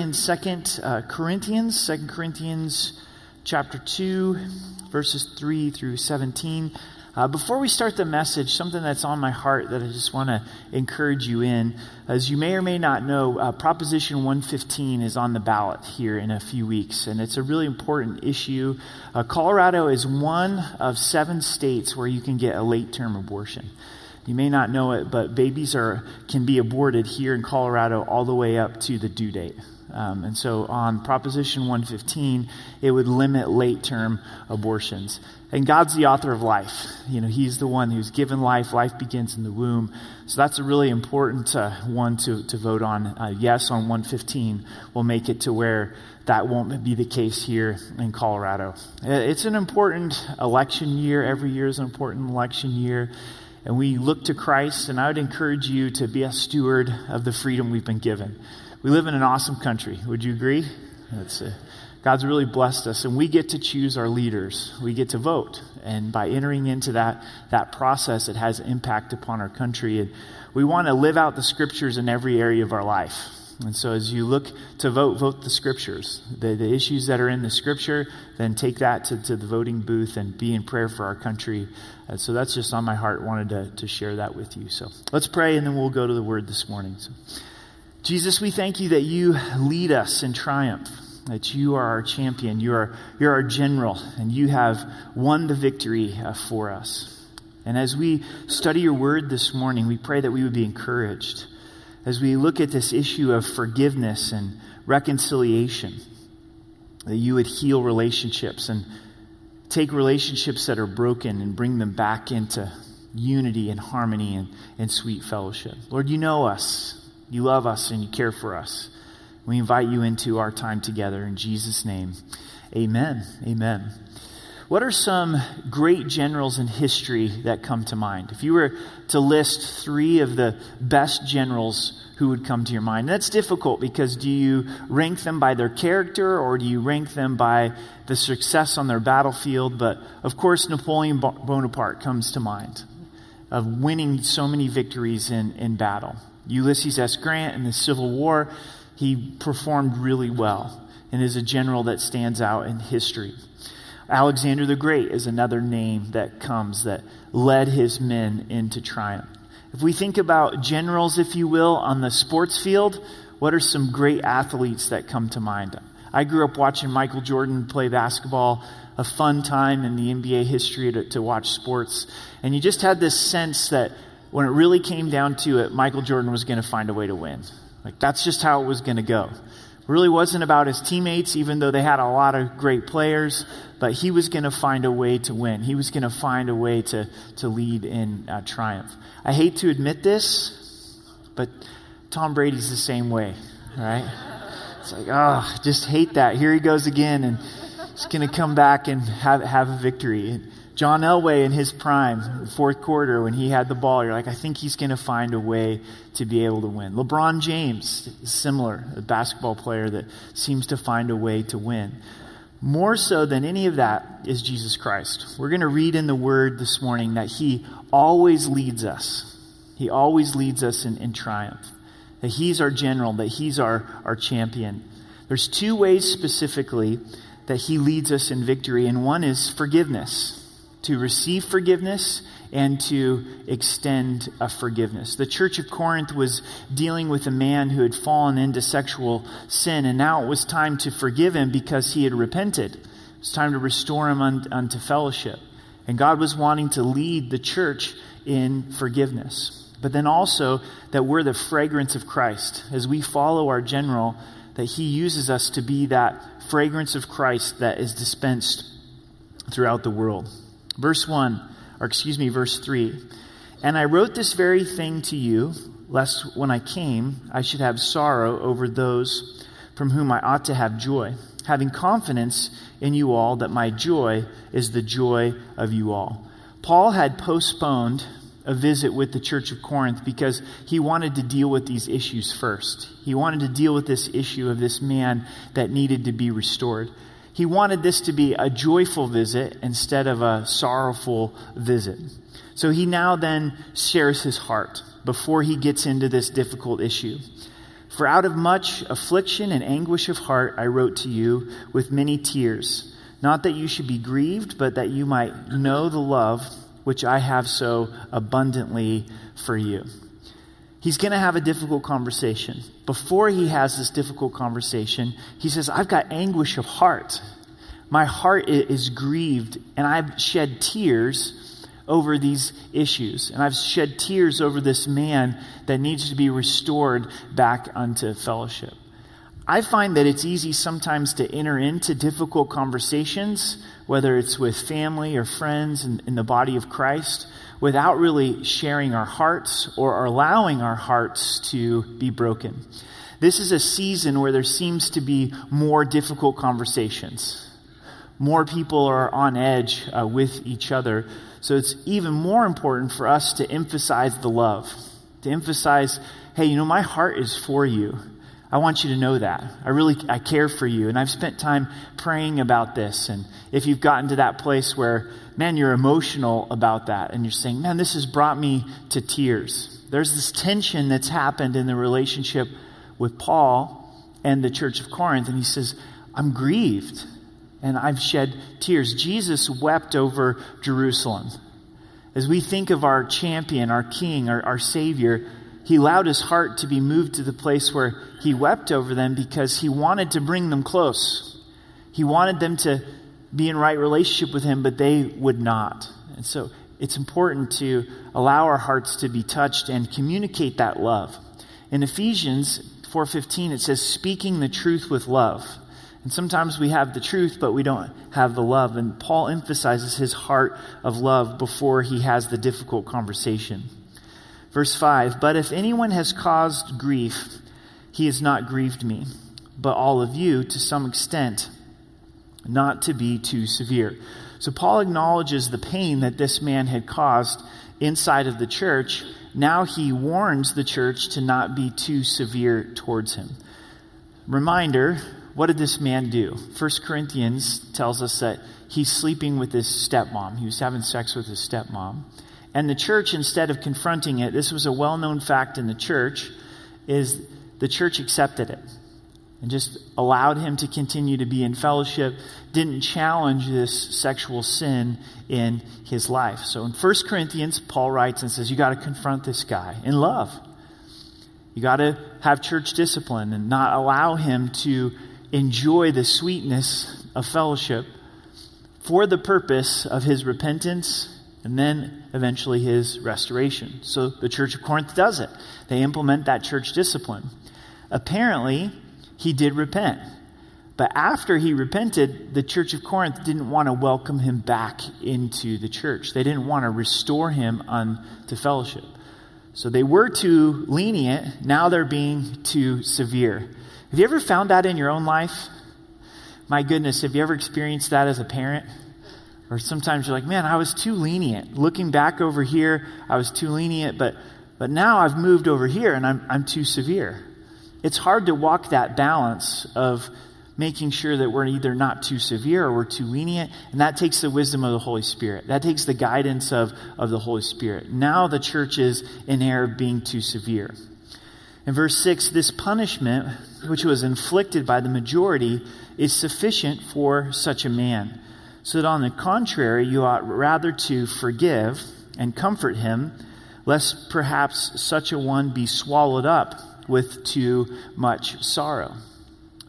in Second uh, Corinthians, Second Corinthians chapter 2, verses 3 through 17. Uh, before we start the message, something that's on my heart that I just want to encourage you in. As you may or may not know, uh, Proposition 115 is on the ballot here in a few weeks, and it's a really important issue. Uh, Colorado is one of seven states where you can get a late term abortion. You may not know it, but babies are, can be aborted here in Colorado all the way up to the due date. Um, and so on Proposition 115, it would limit late term abortions. And God's the author of life. You know, He's the one who's given life. Life begins in the womb. So that's a really important uh, one to, to vote on. Uh, yes, on 115 will make it to where that won't be the case here in Colorado. Uh, it's an important election year. Every year is an important election year. And we look to Christ, and I would encourage you to be a steward of the freedom we've been given. We live in an awesome country. Would you agree? God's really blessed us, and we get to choose our leaders. We get to vote. And by entering into that, that process, it has impact upon our country. And we want to live out the scriptures in every area of our life. And so as you look to vote, vote the scriptures. The, the issues that are in the scripture, then take that to, to the voting booth and be in prayer for our country. Uh, so that's just on my heart. Wanted to, to share that with you. So let's pray, and then we'll go to the word this morning. So, Jesus, we thank you that you lead us in triumph that you are our champion, you are, you're our general, and you have won the victory uh, for us. And as we study your word this morning, we pray that we would be encouraged. As we look at this issue of forgiveness and reconciliation, that you would heal relationships and take relationships that are broken and bring them back into unity and harmony and, and sweet fellowship. Lord, you know us. You love us and you care for us. We invite you into our time together in Jesus' name. Amen. Amen. What are some great generals in history that come to mind? If you were to list three of the best generals, who would come to your mind? That's difficult because do you rank them by their character or do you rank them by the success on their battlefield? But of course, Napoleon Bonaparte comes to mind of winning so many victories in, in battle. Ulysses S. Grant in the Civil War he performed really well and is a general that stands out in history. Alexander the Great is another name that comes that led his men into triumph. If we think about generals, if you will, on the sports field, what are some great athletes that come to mind? I grew up watching Michael Jordan play basketball, a fun time in the NBA history to, to watch sports. And you just had this sense that when it really came down to it, Michael Jordan was going to find a way to win. Like, that's just how it was going to go. It really wasn't about his teammates, even though they had a lot of great players, but he was going to find a way to win. He was going to find a way to, to lead in uh, triumph. I hate to admit this, but Tom Brady's the same way, right? It's like, oh, just hate that. Here he goes again, and he's going to come back and have, have a victory. John Elway in his prime, fourth quarter, when he had the ball, you're like, I think he's going to find a way to be able to win. LeBron James, similar, a basketball player that seems to find a way to win. More so than any of that is Jesus Christ. We're going to read in the Word this morning that He always leads us. He always leads us in, in triumph. That He's our general, that He's our, our champion. There's two ways specifically that He leads us in victory, and one is forgiveness to receive forgiveness and to extend a forgiveness. The church of Corinth was dealing with a man who had fallen into sexual sin, and now it was time to forgive him because he had repented. It was time to restore him unto fellowship. And God was wanting to lead the church in forgiveness. But then also that we're the fragrance of Christ. As we follow our general, that he uses us to be that fragrance of Christ that is dispensed throughout the world. Verse 1, or excuse me, verse 3. And I wrote this very thing to you, lest when I came I should have sorrow over those from whom I ought to have joy, having confidence in you all that my joy is the joy of you all. Paul had postponed a visit with the church of Corinth because he wanted to deal with these issues first. He wanted to deal with this issue of this man that needed to be restored. He wanted this to be a joyful visit instead of a sorrowful visit. So he now then shares his heart before he gets into this difficult issue. For out of much affliction and anguish of heart I wrote to you with many tears, not that you should be grieved, but that you might know the love which I have so abundantly for you. He's going to have a difficult conversation. Before he has this difficult conversation, he says, I've got anguish of heart. My heart is grieved, and I've shed tears over these issues. And I've shed tears over this man that needs to be restored back unto fellowship. I find that it's easy sometimes to enter into difficult conversations, whether it's with family or friends in, in the body of Christ, without really sharing our hearts or allowing our hearts to be broken. This is a season where there seems to be more difficult conversations. More people are on edge uh, with each other so it's even more important for us to emphasize the love, to emphasize, hey, you know, my heart is for you. I want you to know that. I really, I care for you. And I've spent time praying about this. And if you've gotten to that place where, man, you're emotional about that and you're saying, man, this has brought me to tears. There's this tension that's happened in the relationship with Paul and the church of Corinth. And he says, I'm grieved and I've shed tears. Jesus wept over Jerusalem. As we think of our champion, our king, our, our savior, he allowed his heart to be moved to the place where he wept over them because he wanted to bring them close. He wanted them to be in right relationship with him, but they would not. And so it's important to allow our hearts to be touched and communicate that love. In Ephesians 4:15 it says speaking the truth with love. And sometimes we have the truth, but we don't have the love. And Paul emphasizes his heart of love before he has the difficult conversation. Verse 5 But if anyone has caused grief, he has not grieved me, but all of you to some extent, not to be too severe. So Paul acknowledges the pain that this man had caused inside of the church. Now he warns the church to not be too severe towards him. Reminder what did this man do? First Corinthians tells us that he's sleeping with his stepmom. He was having sex with his stepmom. And the church, instead of confronting it, this was a well known fact in the church, is the church accepted it and just allowed him to continue to be in fellowship, didn't challenge this sexual sin in his life. So in 1 Corinthians, Paul writes and says, You got to confront this guy in love. You got to have church discipline and not allow him to enjoy the sweetness of fellowship for the purpose of his repentance and then eventually his restoration. So the Church of Corinth does it. They implement that church discipline. Apparently, he did repent. But after he repented, the Church of Corinth didn't want to welcome him back into the church. They didn't want to restore him unto fellowship. So they were too lenient. Now they're being too severe. Have you ever found that in your own life? My goodness, have you ever experienced that as a parent? Or sometimes you're like, man, I was too lenient. Looking back over here, I was too lenient, but, but now I've moved over here and I'm, I'm too severe. It's hard to walk that balance of making sure that we're either not too severe or we're too lenient. And that takes the wisdom of the Holy Spirit. That takes the guidance of, of the Holy Spirit. Now the church is in error of being too severe. In verse 6, this punishment, which was inflicted by the majority, is sufficient for such a man. So that on the contrary, you ought rather to forgive and comfort him, lest perhaps such a one be swallowed up with too much sorrow.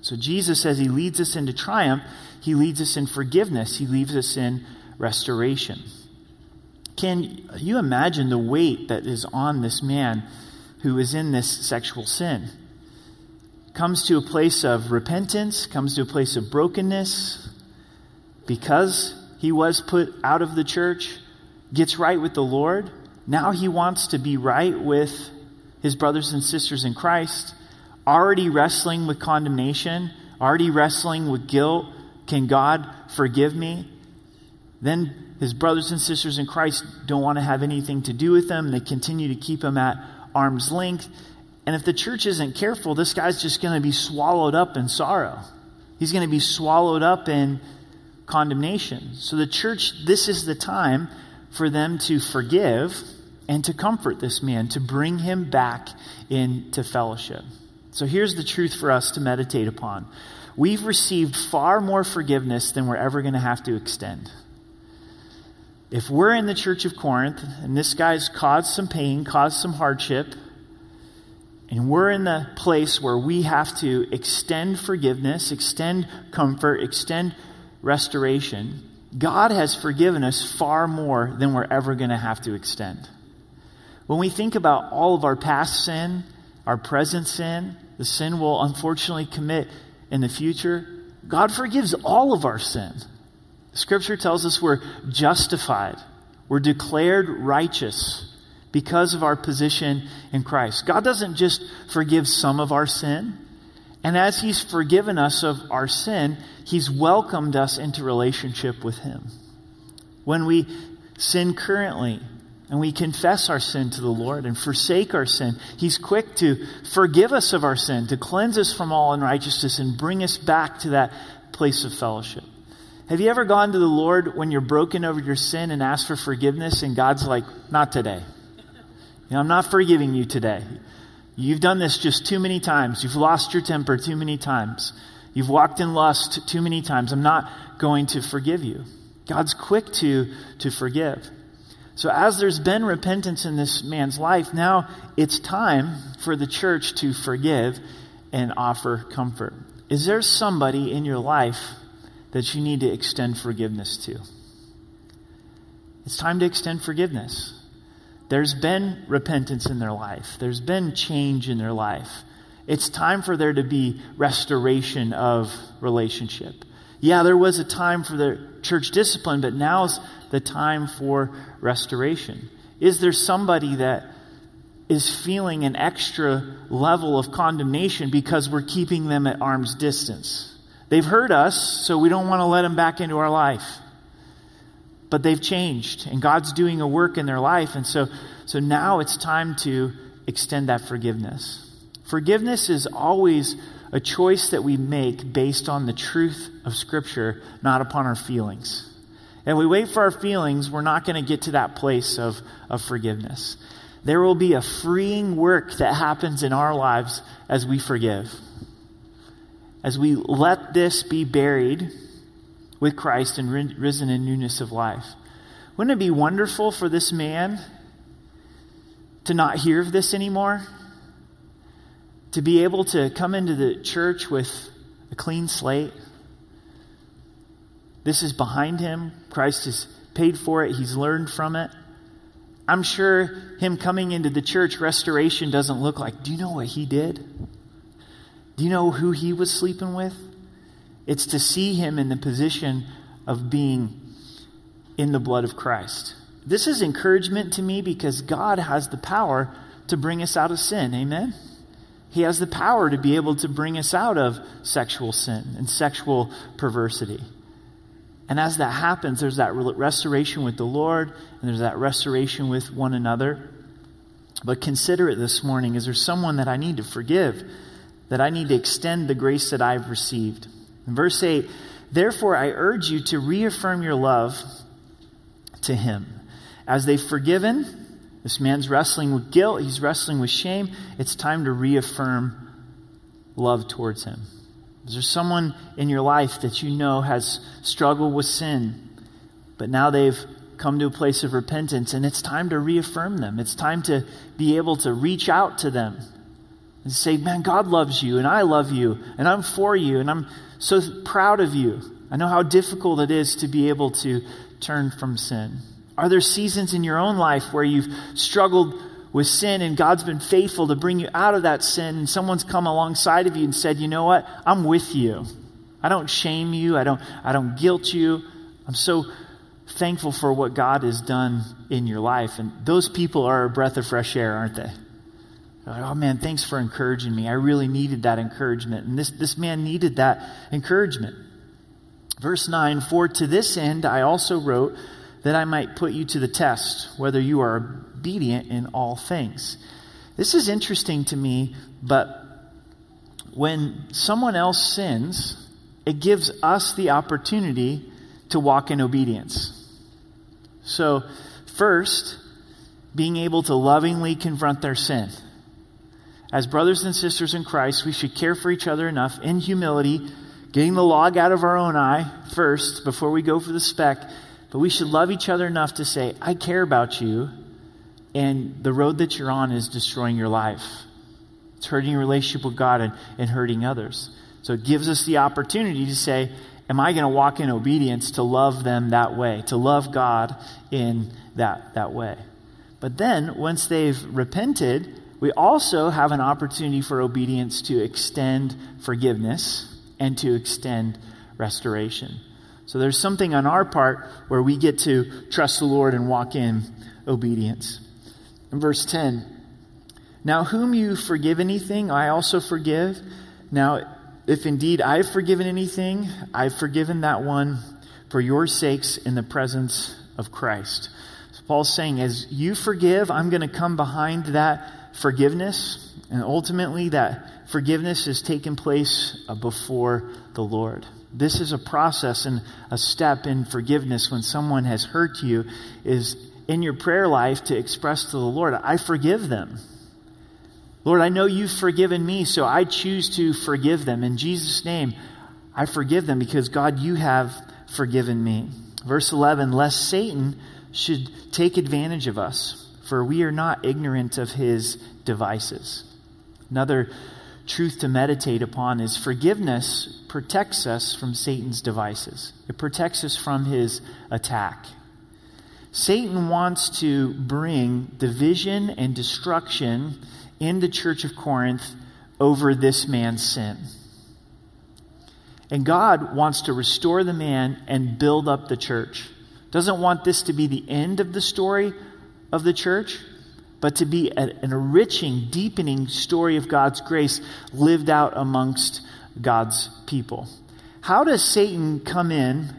So Jesus, says he leads us into triumph, he leads us in forgiveness, he leads us in restoration. Can you imagine the weight that is on this man who is in this sexual sin. Comes to a place of repentance, comes to a place of brokenness because he was put out of the church, gets right with the Lord. Now he wants to be right with his brothers and sisters in Christ, already wrestling with condemnation, already wrestling with guilt. Can God forgive me? Then his brothers and sisters in Christ don't want to have anything to do with him. They continue to keep him at arm's length. And if the church isn't careful, this guy's just going to be swallowed up in sorrow. He's going to be swallowed up in condemnation. So, the church, this is the time for them to forgive and to comfort this man, to bring him back into fellowship. So here's the truth for us to meditate upon. We've received far more forgiveness than we're ever going to have to extend. If we're in the church of Corinth and this guy's caused some pain, caused some hardship, and we're in the place where we have to extend forgiveness, extend comfort, extend restoration, God has forgiven us far more than we're ever going to have to extend. When we think about all of our past sin, our present sin, the sin we'll unfortunately commit in the future, God forgives all of our sin. Scripture tells us we're justified, we're declared righteous because of our position in Christ. God doesn't just forgive some of our sin, and as He's forgiven us of our sin, He's welcomed us into relationship with Him. When we sin currently, and we confess our sin to the Lord and forsake our sin, He's quick to forgive us of our sin, to cleanse us from all unrighteousness, and bring us back to that place of fellowship. Have you ever gone to the Lord when you're broken over your sin and asked for forgiveness, and God's like, not today? You know, I'm not forgiving you today. You've done this just too many times. You've lost your temper too many times. You've walked in lust too many times. I'm not going to forgive you. God's quick to, to forgive. So, as there's been repentance in this man's life, now it's time for the church to forgive and offer comfort. Is there somebody in your life that you need to extend forgiveness to? It's time to extend forgiveness. There's been repentance in their life, there's been change in their life. It's time for there to be restoration of relationship. Yeah, there was a time for the church discipline, but now's the time for restoration. Is there somebody that is feeling an extra level of condemnation because we're keeping them at arm's distance? They've hurt us, so we don't want to let them back into our life. But they've changed, and God's doing a work in their life, and so, so now it's time to extend that forgiveness. Forgiveness is always a choice that we make based on the truth of Scripture, not upon our feelings. And we wait for our feelings, we're not going to get to that place of, of forgiveness. There will be a freeing work that happens in our lives as we forgive. As we let this be buried with Christ and risen in newness of life. Wouldn't it be wonderful for this man to not hear of this anymore? to be able to come into the church with a clean slate. This is behind him. Christ has paid for it, he's learned from it. I'm sure him coming into the church, restoration doesn't look like, do you know what he did? Do you know who he was sleeping with? It's to see him in the position of being in the blood of Christ. This is encouragement to me because God has the power to bring us out of sin. Amen? He has the power to be able to bring us out of sexual sin and sexual perversity. And as that happens, there's that restoration with the Lord, and there's that restoration with one another. But consider it this morning is there someone that I need to forgive, that I need to extend the grace that I've received? In verse 8, therefore I urge you to reaffirm your love to him. As they've forgiven, this man's wrestling with guilt, he's wrestling with shame. It's time to reaffirm love towards him. Is there someone in your life that you know has struggled with sin, but now they've come to a place of repentance, and it's time to reaffirm them? It's time to be able to reach out to them and say, Man, God loves you, and I love you, and I'm for you, and I'm so proud of you. I know how difficult it is to be able to turn from sin. Are there seasons in your own life where you've struggled with sin and God's been faithful to bring you out of that sin and someone's come alongside of you and said, "You know what? I'm with you. I don't shame you. I don't I don't guilt you. I'm so thankful for what God has done in your life." And those people are a breath of fresh air, aren't they? Like, oh man, thanks for encouraging me. I really needed that encouragement. And this, this man needed that encouragement. Verse 9, for to this end I also wrote that I might put you to the test, whether you are obedient in all things. This is interesting to me, but when someone else sins, it gives us the opportunity to walk in obedience. So, first, being able to lovingly confront their sin. As brothers and sisters in Christ, we should care for each other enough in humility, getting the log out of our own eye first before we go for the speck. But we should love each other enough to say, I care about you, and the road that you're on is destroying your life. It's hurting your relationship with God and, and hurting others. So it gives us the opportunity to say, Am I going to walk in obedience to love them that way, to love God in that, that way? But then, once they've repented, we also have an opportunity for obedience to extend forgiveness and to extend restoration. So there's something on our part where we get to trust the Lord and walk in obedience. In verse 10, now whom you forgive anything, I also forgive. Now, if indeed I've forgiven anything, I've forgiven that one for your sakes in the presence of Christ. So Paul's saying, as you forgive, I'm going to come behind that forgiveness, and ultimately that forgiveness has taken place uh, before the Lord. This is a process and a step in forgiveness when someone has hurt you, is in your prayer life to express to the Lord, I forgive them. Lord, I know you've forgiven me, so I choose to forgive them. In Jesus' name, I forgive them because, God, you have forgiven me. Verse 11, lest Satan should take advantage of us, for we are not ignorant of his devices. Another truth to meditate upon is forgiveness protects us from Satan's devices, it protects us from his attack. Satan wants to bring division and destruction in the church of Corinth over this man's sin. And God wants to restore the man and build up the church. Doesn't want this to be the end of the story of the church, but to be an enriching, deepening story of God's grace lived out amongst God's people. How does Satan come in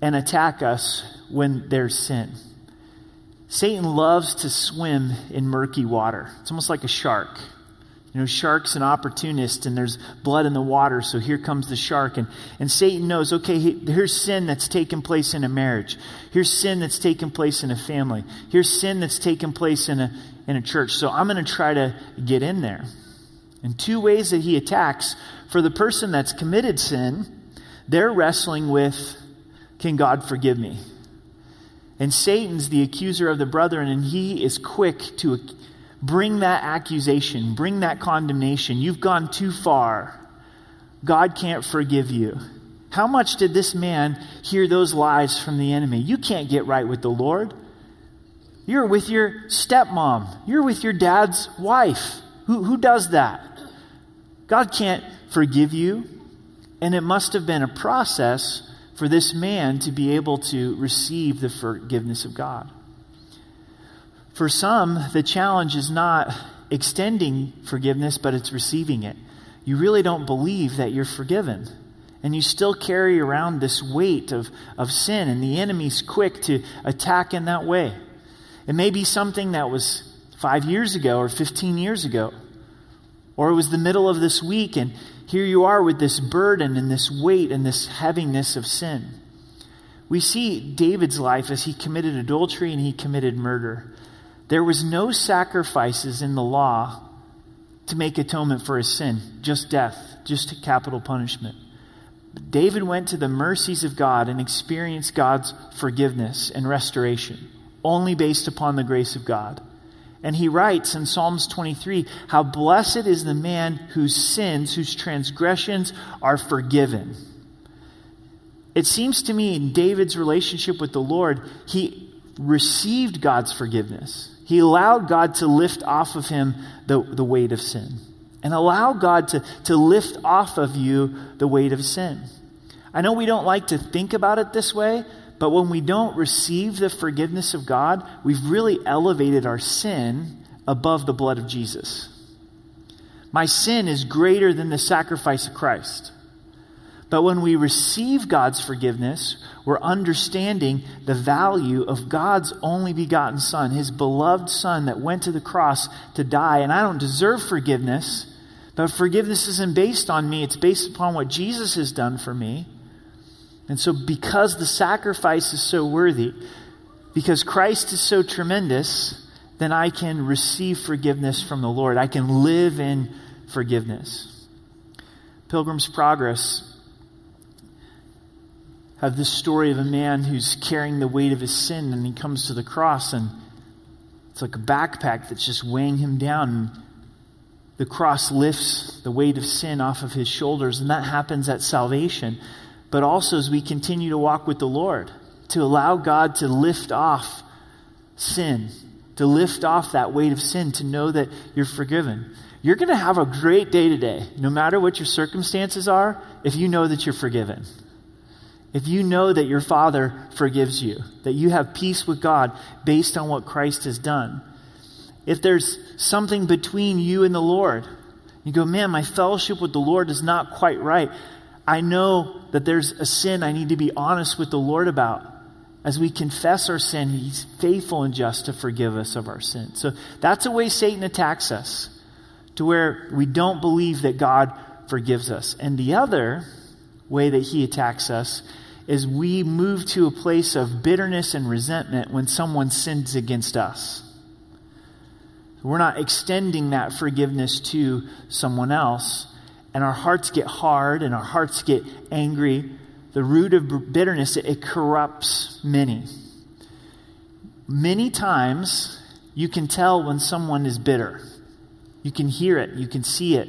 and attack us when there's sin? Satan loves to swim in murky water. It's almost like a shark. You know, shark's an opportunist and there's blood in the water, so here comes the shark. And, and Satan knows, okay, here's sin that's taken place in a marriage. Here's sin that's taken place in a family. Here's sin that's taken place in a, in a church. So I'm going to try to get in there. And two ways that he attacks for the person that's committed sin, they're wrestling with, can God forgive me? And Satan's the accuser of the brethren, and he is quick to bring that accusation, bring that condemnation. You've gone too far. God can't forgive you. How much did this man hear those lies from the enemy? You can't get right with the Lord. You're with your stepmom. You're with your dad's wife. Who, who does that? God can't forgive you. And it must have been a process for this man to be able to receive the forgiveness of God. For some, the challenge is not extending forgiveness, but it's receiving it. You really don't believe that you're forgiven. And you still carry around this weight of, of sin, and the enemy's quick to attack in that way. It may be something that was five years ago or 15 years ago, or it was the middle of this week, and here you are with this burden and this weight and this heaviness of sin. We see David's life as he committed adultery and he committed murder. There was no sacrifices in the law to make atonement for his sin, just death, just capital punishment. But David went to the mercies of God and experienced God's forgiveness and restoration, only based upon the grace of God. And he writes in Psalms 23 how blessed is the man whose sins, whose transgressions are forgiven. It seems to me in David's relationship with the Lord, he received God's forgiveness. He allowed God to lift off of him the, the weight of sin. And allow God to, to lift off of you the weight of sin. I know we don't like to think about it this way, but when we don't receive the forgiveness of God, we've really elevated our sin above the blood of Jesus. My sin is greater than the sacrifice of Christ. But when we receive God's forgiveness, we're understanding the value of God's only begotten Son, His beloved Son that went to the cross to die. And I don't deserve forgiveness, but forgiveness isn't based on me, it's based upon what Jesus has done for me. And so, because the sacrifice is so worthy, because Christ is so tremendous, then I can receive forgiveness from the Lord. I can live in forgiveness. Pilgrim's Progress have this story of a man who's carrying the weight of his sin and he comes to the cross and it's like a backpack that's just weighing him down. And the cross lifts the weight of sin off of his shoulders, and that happens at salvation. But also as we continue to walk with the Lord, to allow God to lift off sin, to lift off that weight of sin, to know that you're forgiven. You're going to have a great day today, no matter what your circumstances are, if you know that you're forgiven. If you know that your Father forgives you, that you have peace with God based on what Christ has done. If there's something between you and the Lord, you go, man, my fellowship with the Lord is not quite right. I know that there's a sin I need to be honest with the Lord about. As we confess our sin, He's faithful and just to forgive us of our sin. So that's a way Satan attacks us, to where we don't believe that God forgives us. And the other way that he attacks us is we move to a place of bitterness and resentment when someone sins against us. We're not extending that forgiveness to someone else, and our hearts get hard and our hearts get angry. The root of bitterness, it, it corrupts many. Many times, you can tell when someone is bitter. You can hear it, you can see it,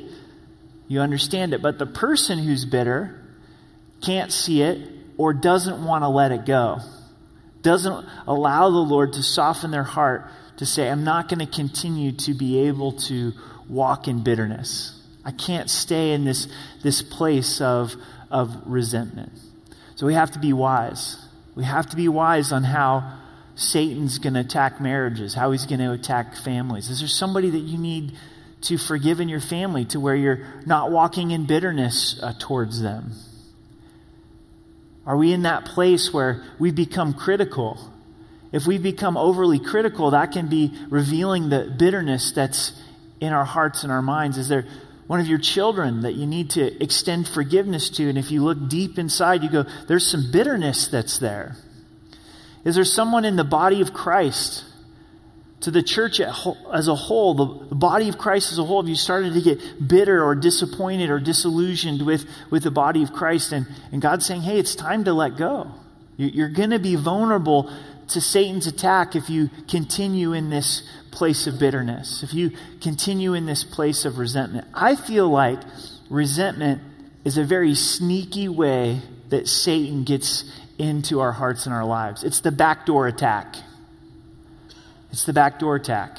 you understand it. But the person who's bitter can't see it or doesn't want to let it go, doesn't allow the Lord to soften their heart to say, I'm not going to continue to be able to walk in bitterness. I can't stay in this, this place of, of resentment. So we have to be wise. We have to be wise on how Satan's going to attack marriages, how he's going to attack families. Is there somebody that you need to forgive in your family to where you're not walking in bitterness uh, towards them? Are we in that place where we become critical? If we become overly critical, that can be revealing the bitterness that's in our hearts and our minds. Is there one of your children that you need to extend forgiveness to? And if you look deep inside, you go, there's some bitterness that's there. Is there someone in the body of Christ to the church as a whole, the body of Christ as a whole, have you started to get bitter or disappointed or disillusioned with, with the body of Christ? And, and God's saying, hey, it's time to let go. You're going to be vulnerable to Satan's attack if you continue in this place of bitterness, if you continue in this place of resentment. I feel like resentment is a very sneaky way that Satan gets into our hearts and our lives. It's the backdoor attack. It's the backdoor attack.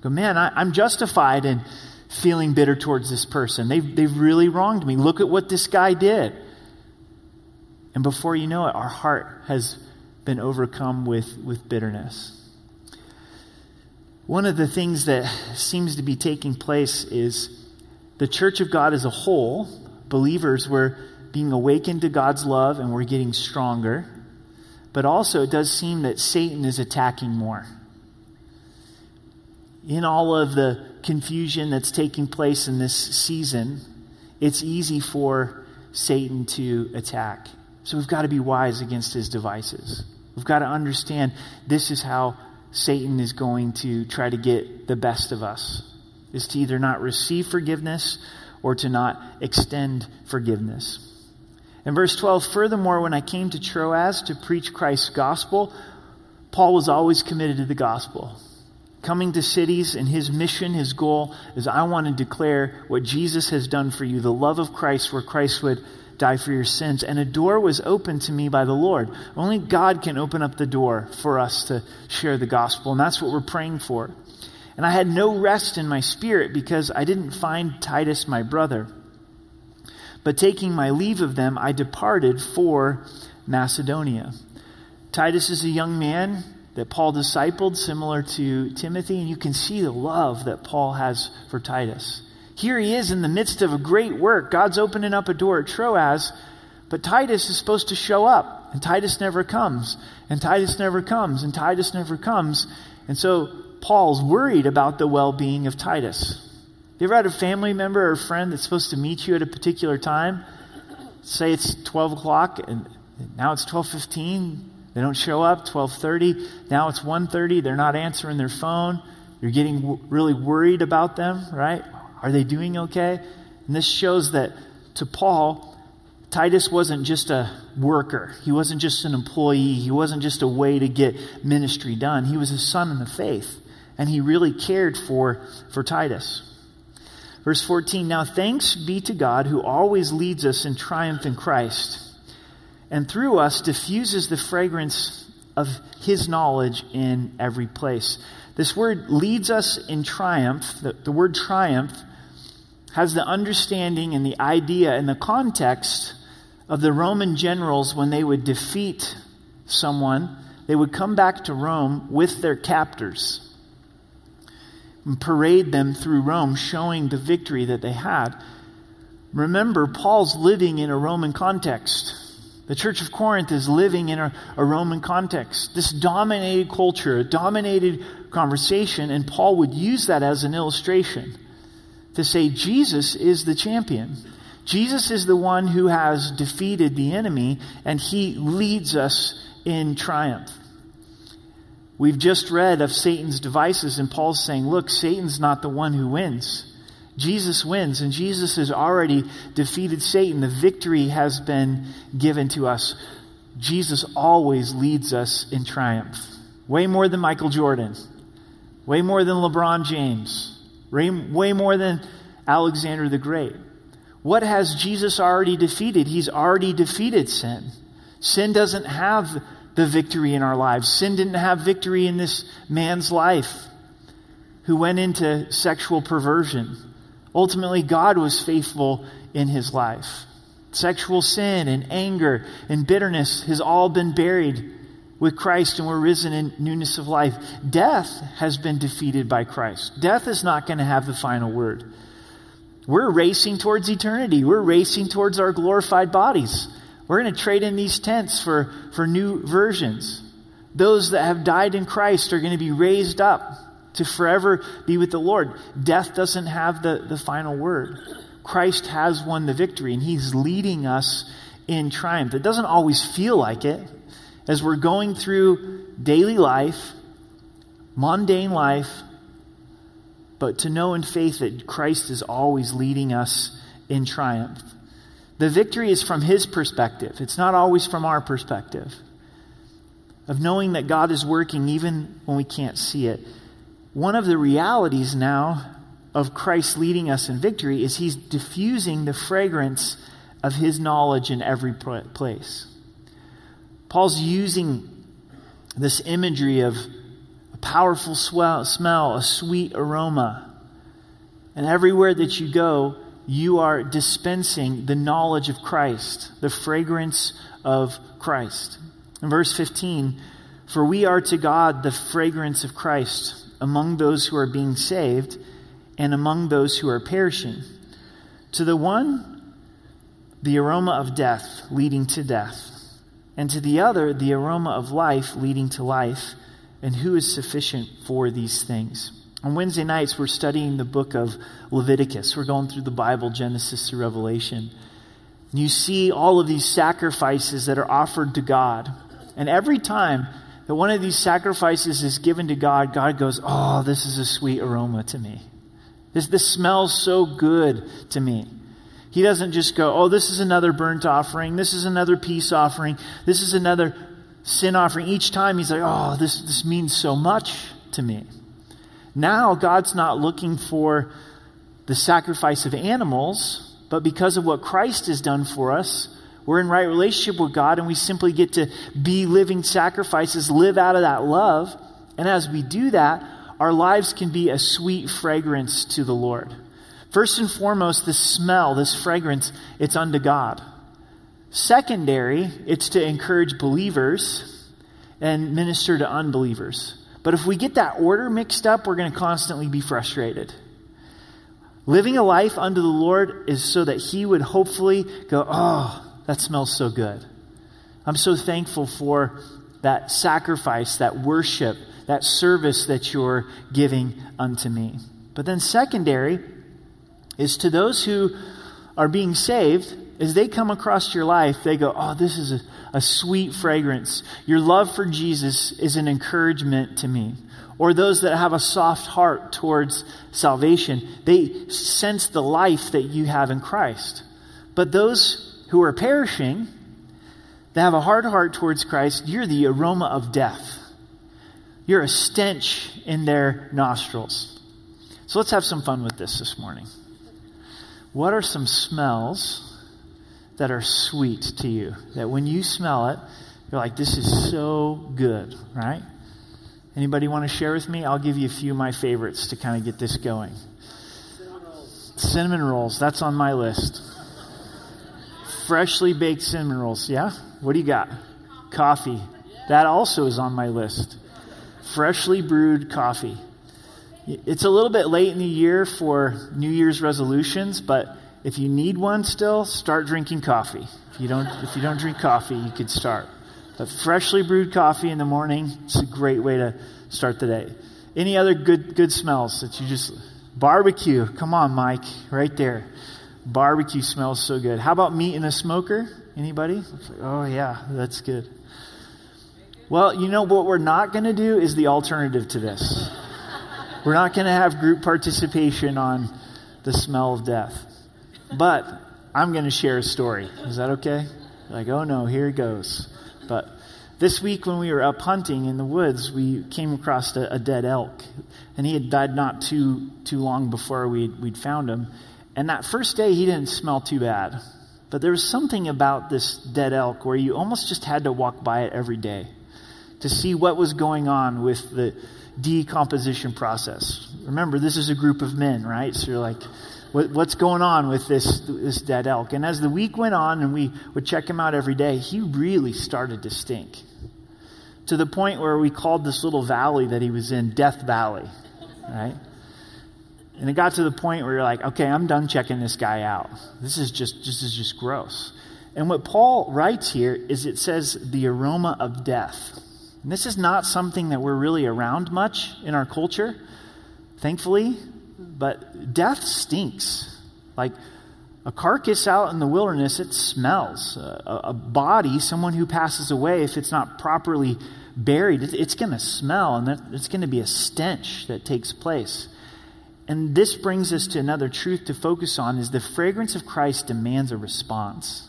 Go, man, I, am justified in feeling bitter towards this person. They've, they've really wronged me. Look at what this guy did. And before you know it, our heart has been overcome with, with bitterness. One of the things that seems to be taking place is the church of God as a whole, believers, were being awakened to God's love and we're getting stronger. But also, it does seem that Satan is attacking more in all of the confusion that's taking place in this season, it's easy for Satan to attack. So we've got to be wise against his devices. We've got to understand this is how Satan is going to try to get the best of us is to either not receive forgiveness or to not extend forgiveness. In verse 12, furthermore, when I came to Troas to preach Christ's gospel, Paul was always committed to the gospel coming to cities and his mission, his goal is I want to declare what Jesus has done for you, the love of Christ, where Christ would die for your sins. And a door was opened to me by the Lord. Only God can open up the door for us to share the gospel, and that's what we're praying for. And I had no rest in my spirit because I didn't find Titus, my brother. But taking my leave of them, I departed for Macedonia. Titus is a young man that Paul discipled, similar to Timothy, and you can see the love that Paul has for Titus. Here he is in the midst of a great work. God's opening up a door at Troas, but Titus is supposed to show up, and Titus never comes, and Titus never comes, and Titus never comes. And so Paul's worried about the well being of Titus. You ever had a family member or friend that's supposed to meet you at a particular time? Say it's 12 o'clock, and now it's 12.15 They don't show up 12:30. Now it's 1:30. They're not answering their phone. You're getting w- really worried about them, right? Are they doing okay? And this shows that to Paul, Titus wasn't just a worker. He wasn't just an employee. He wasn't just a way to get ministry done. He was a son in the faith, and he really cared for, for Titus. Verse 14 Now thanks be to God who always leads us in triumph in Christ, and through us diffuses the fragrance of his knowledge in every place. This word leads us in triumph. The, the word triumph has the understanding and the idea and the context of the Roman generals when they would defeat someone, they would come back to Rome with their captors and parade them through Rome, showing the victory that they had. Remember, Paul's living in a Roman context. The Church of Corinth is living in a, a, Roman context. This dominated culture, a dominated conversation, and Paul would use that as an illustration to say Jesus is the champion. Jesus is the one who has defeated the enemy, and he leads us in triumph. We've just read of Satan's devices, and Paul's saying, Look, Satan's not the one who wins. Jesus wins, and Jesus has already defeated Satan. The victory has been given to us. Jesus always leads us in triumph. Way more than Michael Jordan, way more than LeBron James, way, more than Alexander the Great. What has Jesus already defeated? He's already defeated sin. Sin doesn't have the victory in our lives. Sin didn't have victory in this man's life who went into sexual perversion. Ultimately, God was faithful in his life. Sexual sin and anger and bitterness has all been buried with Christ and we're risen in newness of life. Death has been defeated by Christ. Death is not going to have the final word. We're racing towards eternity. We're racing towards our glorified bodies. We're going to trade in these tents for, for new versions. Those that have died in Christ are going to be raised up to forever be with the Lord. Death doesn't have the, the final word. Christ has won the victory, and He's leading us in triumph. It doesn't always feel like it. As we're going through daily life, mundane life, but to know in faith that Christ is always leading us in triumph. The victory is from his perspective, it's not always from our perspective. Of knowing that God is working even when we can't see it. One of the realities now of Christ leading us in victory is he's diffusing the fragrance of his knowledge in every place. Paul's using this imagery of a powerful swell, smell, a sweet aroma. And everywhere that you go, you are dispensing the knowledge of Christ, the fragrance of Christ. In verse 15, for we are to God the fragrance of Christ among those who are being saved and among those who are perishing. To the one, the aroma of death leading to death, and to the other, the aroma of life leading to life and who is sufficient for these things. On Wednesday nights, we're studying the book of Leviticus. We're going through the Bible, Genesis to Revelation. And you see all of these sacrifices that are offered to God. And every time that one of these sacrifices is given to God, God goes, Oh, this is a sweet aroma to me. This, this smells so good to me. He doesn't just go, Oh, this is another burnt offering. This is another peace offering. This is another sin offering, each time he's like, oh, this, this means so much to me. Now, God's not looking for the sacrifice of animals, but because of what Christ has done for us, we're in right relationship with God and we simply get to be living sacrifices, live out of that love. And as we do that, our lives can be a sweet fragrance to the Lord. First and foremost, this smell, this fragrance, it's unto God. Secondary, it's to encourage believers and minister to unbelievers. But if we get that order mixed up, we're going to constantly be frustrated. Living a life unto the Lord is so that He would hopefully go, Oh, that smells so good. I'm so thankful for that sacrifice, that worship, that service that you're giving unto me. But then, secondary is to those who are being saved as they come across your life, they go, Oh, this is a, a sweet fragrance. Your love for Jesus is an encouragement to me. Or those that have a soft heart towards salvation, they sense the life that you have in Christ. But those who are perishing, they have a hard heart towards Christ, you're the aroma of death. You're a stench in their nostrils. So let's have some fun with this this morning. What are some smells that are sweet to you? That when you smell it, you're like, this is so good, right? Anybody want to share with me? I'll give you a few of my favorites to kind of get this going. Cinnamon rolls. Cinnamon rolls, that's on my list. Freshly baked cinnamon rolls, yeah? What do you got? Coffee. That also is on my list. Freshly brewed coffee. It's a little bit late in the year for New Year's resolutions, but if you need one still, start drinking coffee. If you don't, if you don't drink coffee, you could start. But freshly brewed coffee in the morning, it's a great way to start the day. Any other good good smells that you just barbecue? Come on, Mike, right there. Barbecue smells so good. How about meat in a smoker? Anybody? Oh yeah, that's good. Well, you know what we're not going to do is the alternative to this. We're not going to have group participation on the smell of death. But I'm going to share a story. Is that okay? Like, oh no, here it goes. But this week, when we were up hunting in the woods, we came across a, a dead elk, and he had died not too too long before we'd, we'd found him. And that first day, he didn't smell too bad, but there was something about this dead elk where you almost just had to walk by it every day to see what was going on with the decomposition process. Remember, this is a group of men, right? So you're like, what, what's going on with this, this dead elk? And as the week went on and we would check him out every day, he really started to stink. To the point where we called this little valley that he was in Death Valley, right? And it got to the point where you're like, okay, I'm done checking this guy out. This is just this is just gross. And what Paul writes here is it says the aroma of death. And this is not something that we're really around much in our culture, thankfully, but death stinks. Like a carcass out in the wilderness, it smells. A, a body, someone who passes away, if it's not properly buried, it, it's going to smell, and that, it's going to be a stench that takes place. And this brings us to another truth to focus on is the fragrance of Christ demands a response.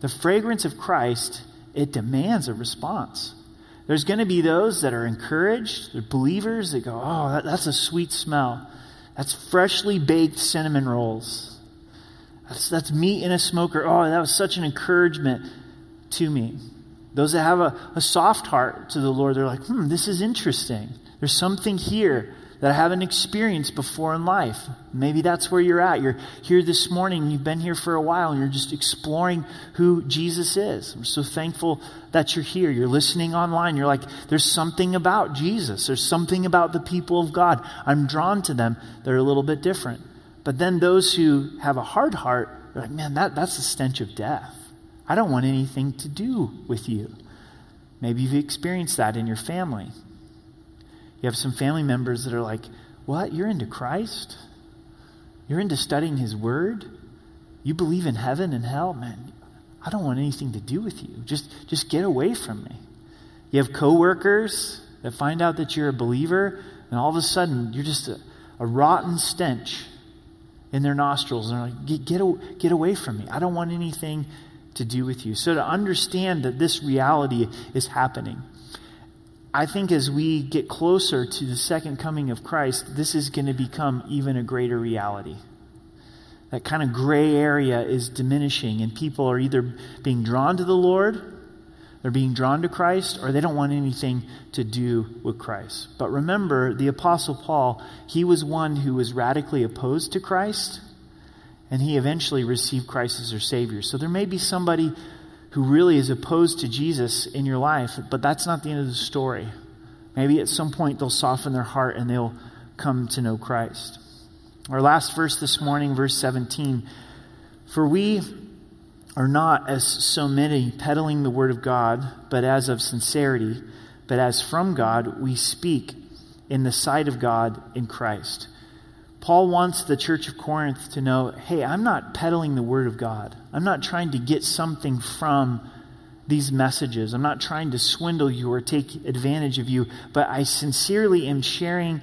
The fragrance of Christ, it demands a response. There's going to be those that are encouraged, they're believers, that go, oh, that, that's a sweet smell. That's freshly baked cinnamon rolls. That's, that's meat in a smoker. Oh, that was such an encouragement to me. Those that have a, a soft heart to the Lord, they're like, hmm, this is interesting. There's something here that I haven't experienced before in life. Maybe that's where you're at. You're here this morning, you've been here for a while, and you're just exploring who Jesus is. I'm so thankful that you're here. You're listening online. You're like, there's something about Jesus, there's something about the people of God. I'm drawn to them. They're a little bit different. But then those who have a hard heart, are like, man, that, that's the stench of death. I don't want anything to do with you. Maybe you've experienced that in your family. You have some family members that are like, What? You're into Christ? You're into studying His Word? You believe in heaven and hell? Man, I don't want anything to do with you. Just, just get away from me. You have coworkers that find out that you're a believer, and all of a sudden you're just a, a rotten stench in their nostrils. And they're like, get, get, get away from me. I don't want anything to do with you. So to understand that this reality is happening, I think as we get closer to the second coming of Christ, this is going to become even a greater reality. That kind of gray area is diminishing, and people are either being drawn to the Lord, they're being drawn to Christ, or they don't want anything to do with Christ. But remember, the Apostle Paul, he was one who was radically opposed to Christ, and he eventually received Christ as their Savior. So there may be somebody who really is opposed to Jesus in your life, but that's not the end of the story. Maybe at some point they'll soften their heart and they'll come to know Christ. Our last verse this morning, verse 17 For we are not as so many peddling the word of God, but as of sincerity, but as from God we speak in the sight of God in Christ. Paul wants the church of Corinth to know hey, I'm not peddling the word of God. I'm not trying to get something from these messages. I'm not trying to swindle you or take advantage of you, but I sincerely am sharing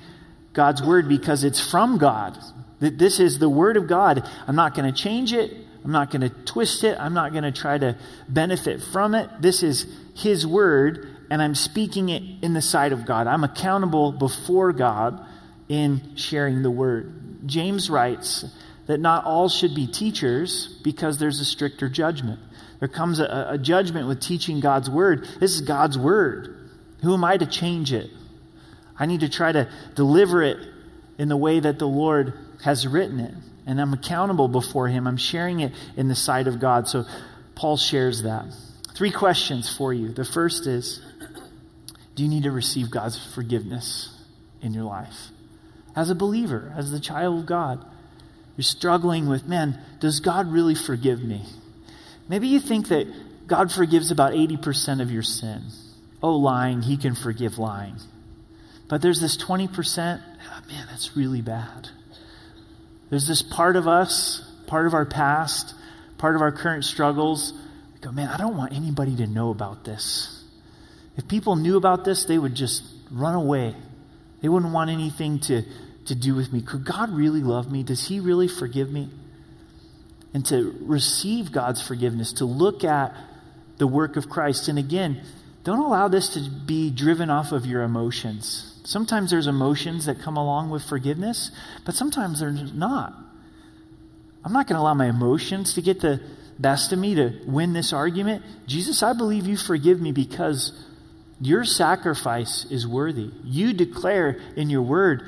God's word because it's from God. That this is the word of God. I'm not going to change it. I'm not going to twist it. I'm not going to try to benefit from it. This is his word and I'm speaking it in the sight of God. I'm accountable before God in sharing the word. James writes that not all should be teachers because there's a stricter judgment. There comes a, a judgment with teaching God's word. This is God's word. Who am I to change it? I need to try to deliver it in the way that the Lord has written it. And I'm accountable before Him. I'm sharing it in the sight of God. So Paul shares that. Three questions for you. The first is Do you need to receive God's forgiveness in your life? As a believer, as the child of God, you're struggling with, man, does God really forgive me? Maybe you think that God forgives about 80% of your sin. Oh, lying, he can forgive lying. But there's this 20%, oh, ah, man, that's really bad. There's this part of us, part of our past, part of our current struggles. We go, man, I don't want anybody to know about this. If people knew about this, they would just run away. They wouldn't want anything to, to do with me. Could God really love me? Does He really forgive me? and to receive God's forgiveness, to look at the work of Christ. And again, don't allow this to be driven off of your emotions. Sometimes there's emotions that come along with forgiveness, but sometimes there's not. I'm not going to allow my emotions to get the best of me to win this argument. Jesus, I believe you forgive me because your sacrifice is worthy. You declare in your word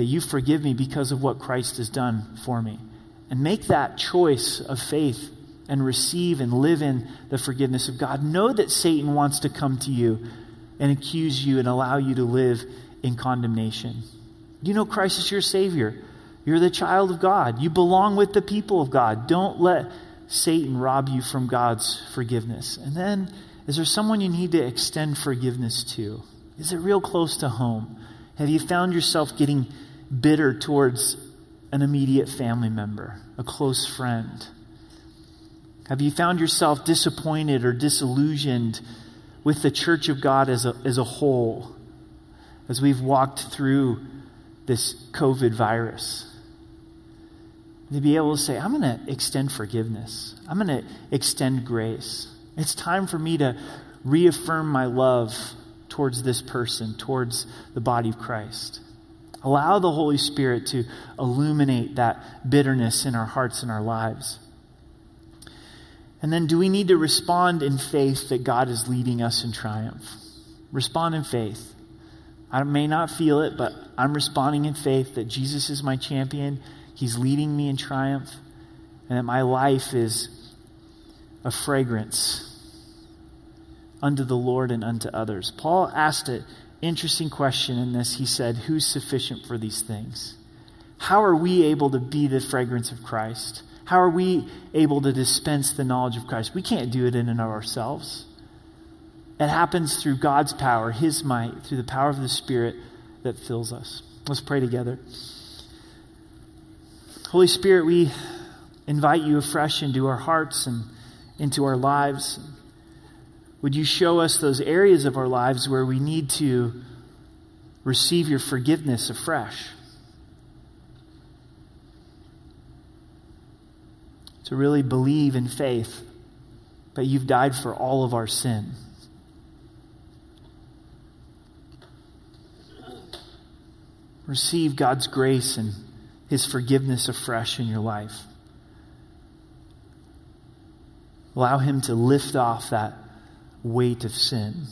that you forgive me because of what Christ has done for me and make that choice of faith and receive and live in the forgiveness of God. Know that Satan wants to come to you and accuse you and allow you to live in condemnation. You know Christ is your Savior. You're the child of God. You belong with the people of God. Don't let Satan rob you from God's forgiveness. And then, is there someone you need to extend forgiveness to? Is it real close to home? Have you found yourself getting bitter towards an immediate family member, a close friend? Have you found yourself disappointed or disillusioned with the church of God as a, as a whole as we've walked through this COVID virus? To be able to say, I'm going to extend forgiveness, I'm going to extend grace. It's time for me to reaffirm my love towards this person, towards the body of Christ. Allow the Holy Spirit to illuminate that bitterness in our hearts and our lives. And then, do we need to respond in faith that God is leading us in triumph? Respond in faith. I may not feel it, but I'm responding in faith that Jesus is my champion. He's leading me in triumph, and that my life is a fragrance unto the Lord and unto others. Paul asked it interesting question in this. He said, Who's sufficient for these things? How are we able to be the fragrance of Christ? How are we able to dispense the knowledge of Christ? We can't do it in and of ourselves. It happens through God's power, His might, through the power of the Spirit that fills us. Let's pray together. Holy Spirit, we invite you afresh into our hearts and into our lives. Would you show us those areas of our lives where we need to receive your forgiveness afresh? To really believe in faith that you've died for all of our sin. Receive God's grace and his forgiveness afresh in your life. Allow him to lift off that weight of sin.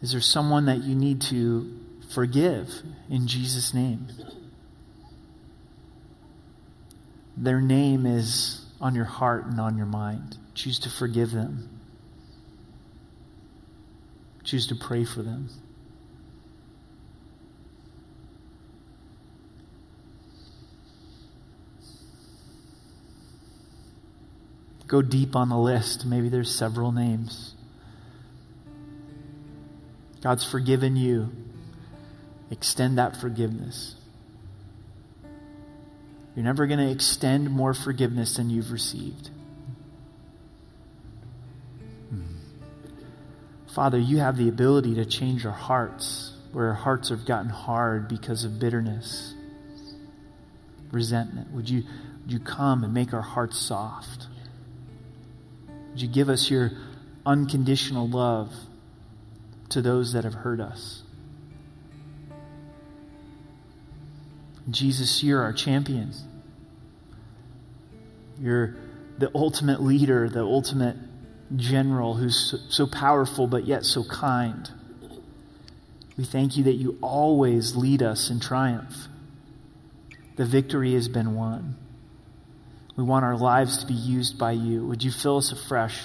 Is there someone that you need to forgive in Jesus' name? Their name is on your heart and on your mind. Choose to forgive them. Choose to pray for them. Go deep on the list. Maybe there's several names. God's forgiven you. Extend that forgiveness. You're never going to extend more forgiveness than you've received. Hmm. Father, you have the ability to change our hearts where our hearts have gotten hard because of bitterness, resentment. Would you, would you come and make our hearts soft? Would you give us your unconditional love to those that have hurt us? Jesus, you're our champion. You're the ultimate leader, the ultimate general who's so powerful but yet so kind. We thank you that you always lead us in triumph. The victory has been won. We want our lives to be used by you. Would you fill us afresh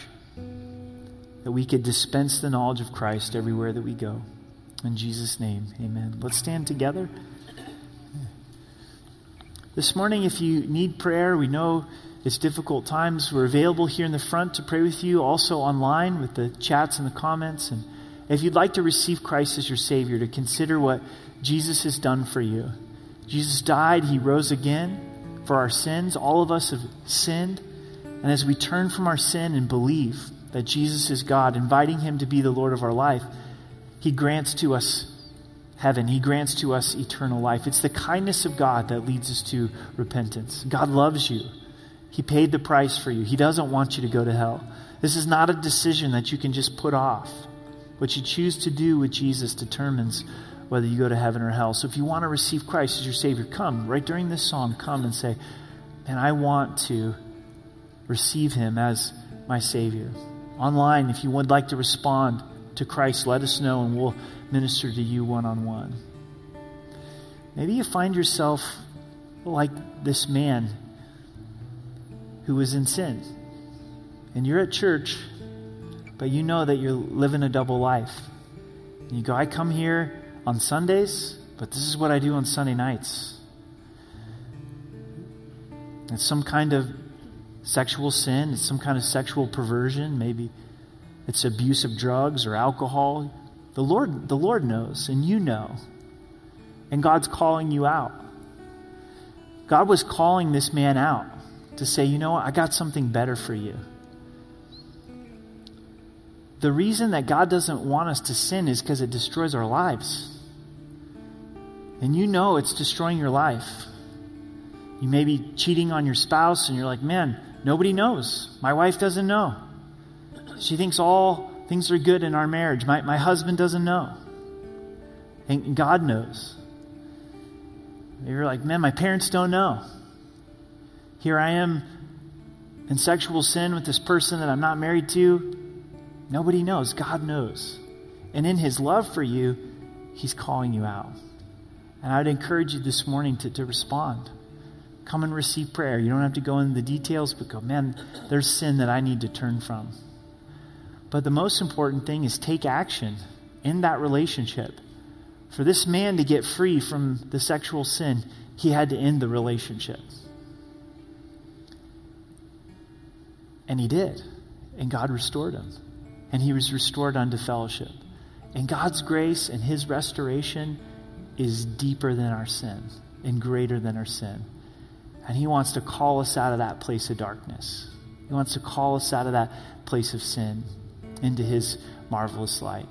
that we could dispense the knowledge of Christ everywhere that we go? In Jesus' name, amen. Let's stand together. This morning, if you need prayer, we know it's difficult times. We're available here in the front to pray with you, also online with the chats and the comments. And if you'd like to receive Christ as your Savior, to consider what Jesus has done for you. Jesus died, He rose again for our sins. All of us have sinned. And as we turn from our sin and believe that Jesus is God, inviting Him to be the Lord of our life, He grants to us heaven. He grants to us eternal life. It's the kindness of God that leads us to repentance. God loves you. He paid the price for you. He doesn't want you to go to hell. This is not a decision that you can just put off. What you choose to do with Jesus determines whether you go to heaven or hell. So if you want to receive Christ as your Savior, come right during this song, come and say, and I want to receive Him as my Savior. Online, if you would like to respond to Christ, let us know and we'll minister to you one on one. Maybe you find yourself like this man who was in sin. And you're at church, but you know that you're living a double life. And you go, I come here on Sundays, but this is what I do on Sunday nights. It's some kind of sexual sin, it's some kind of sexual perversion, maybe it's abuse of drugs or alcohol. The Lord, the Lord knows, and you know. And God's calling you out. God was calling this man out to say, you know what, I got something better for you. The reason that God doesn't want us to sin is because it destroys our lives. And you know it's destroying your life. You may be cheating on your spouse, and you're like, man, nobody knows. My wife doesn't know. She thinks all things are good in our marriage. My, my husband doesn't know. And God knows. You're like, man, my parents don't know. Here I am in sexual sin with this person that I'm not married to. Nobody knows. God knows. And in His love for you, He's calling you out. And I'd encourage you this morning to, to respond. Come and receive prayer. You don't have to go into the details, but go, man, there's sin that I need to turn from. But the most important thing is take action in that relationship. For this man to get free from the sexual sin, he had to end the relationship. And he did. And God restored him. And he was restored unto fellowship. And God's grace and his restoration is deeper than our sin and greater than our sin. And he wants to call us out of that place of darkness. He wants to call us out of that place of sin into his marvelous light.